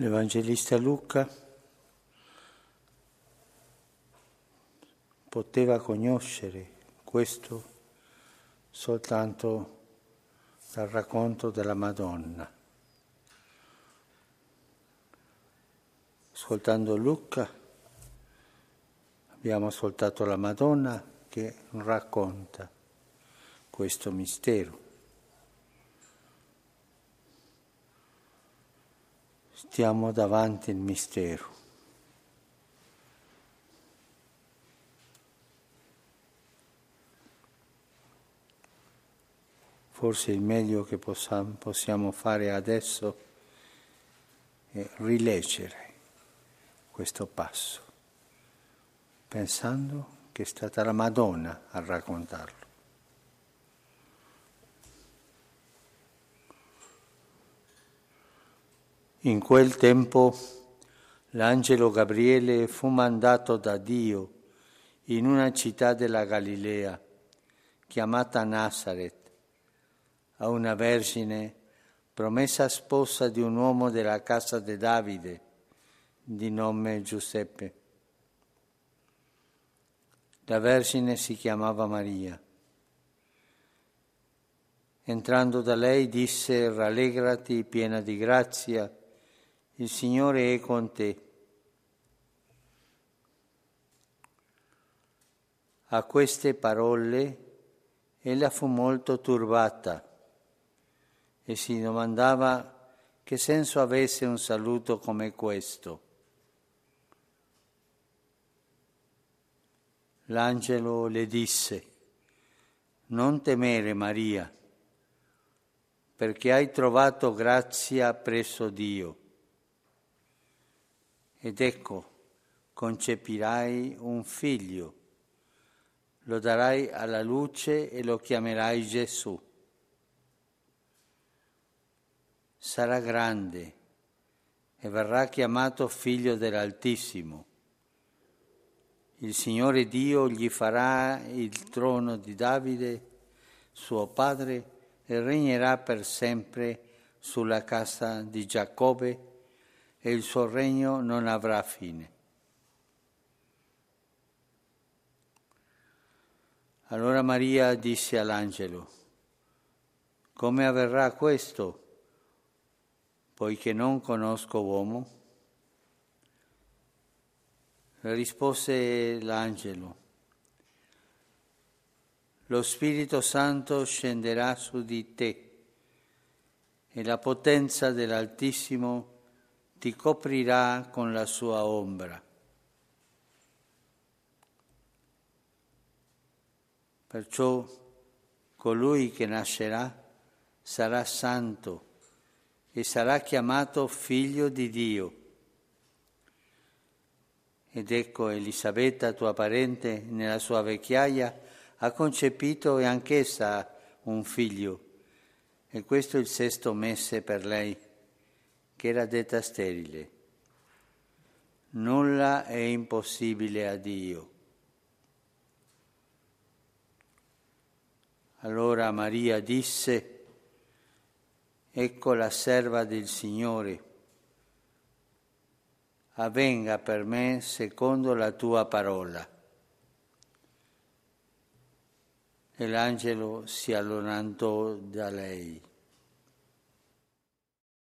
L'Evangelista Luca poteva conoscere questo soltanto dal racconto della Madonna. Ascoltando Luca abbiamo ascoltato la Madonna che racconta questo mistero. Stiamo davanti al mistero. Forse il meglio che possiamo fare adesso è rileggere questo passo, pensando che è stata la Madonna a raccontarlo. In quel tempo l'angelo Gabriele fu mandato da Dio in una città della Galilea chiamata Nazareth a una vergine promessa sposa di un uomo della casa di Davide di nome Giuseppe. La vergine si chiamava Maria. Entrando da lei disse, rallegrati piena di grazia, il Signore è con te. A queste parole ella fu molto turbata e si domandava che senso avesse un saluto come questo. L'angelo le disse, non temere Maria, perché hai trovato grazia presso Dio ed ecco, concepirai un figlio, lo darai alla luce e lo chiamerai Gesù. Sarà grande e verrà chiamato figlio dell'Altissimo. Il Signore Dio gli farà il trono di Davide, suo padre, e regnerà per sempre sulla casa di Giacobbe e il suo regno non avrà fine. Allora Maria disse all'angelo, come avverrà questo, poiché non conosco uomo? Rispose l'angelo, lo Spirito Santo scenderà su di te e la potenza dell'Altissimo ti coprirà con la sua ombra. Perciò colui che nascerà sarà santo e sarà chiamato figlio di Dio. Ed ecco Elisabetta, tua parente, nella sua vecchiaia, ha concepito e anch'essa un figlio, e questo è il sesto mese per lei che era detta sterile. Nulla è impossibile a Dio. Allora Maria disse, ecco la serva del Signore, avvenga per me secondo la tua parola. E l'angelo si allontanò da lei.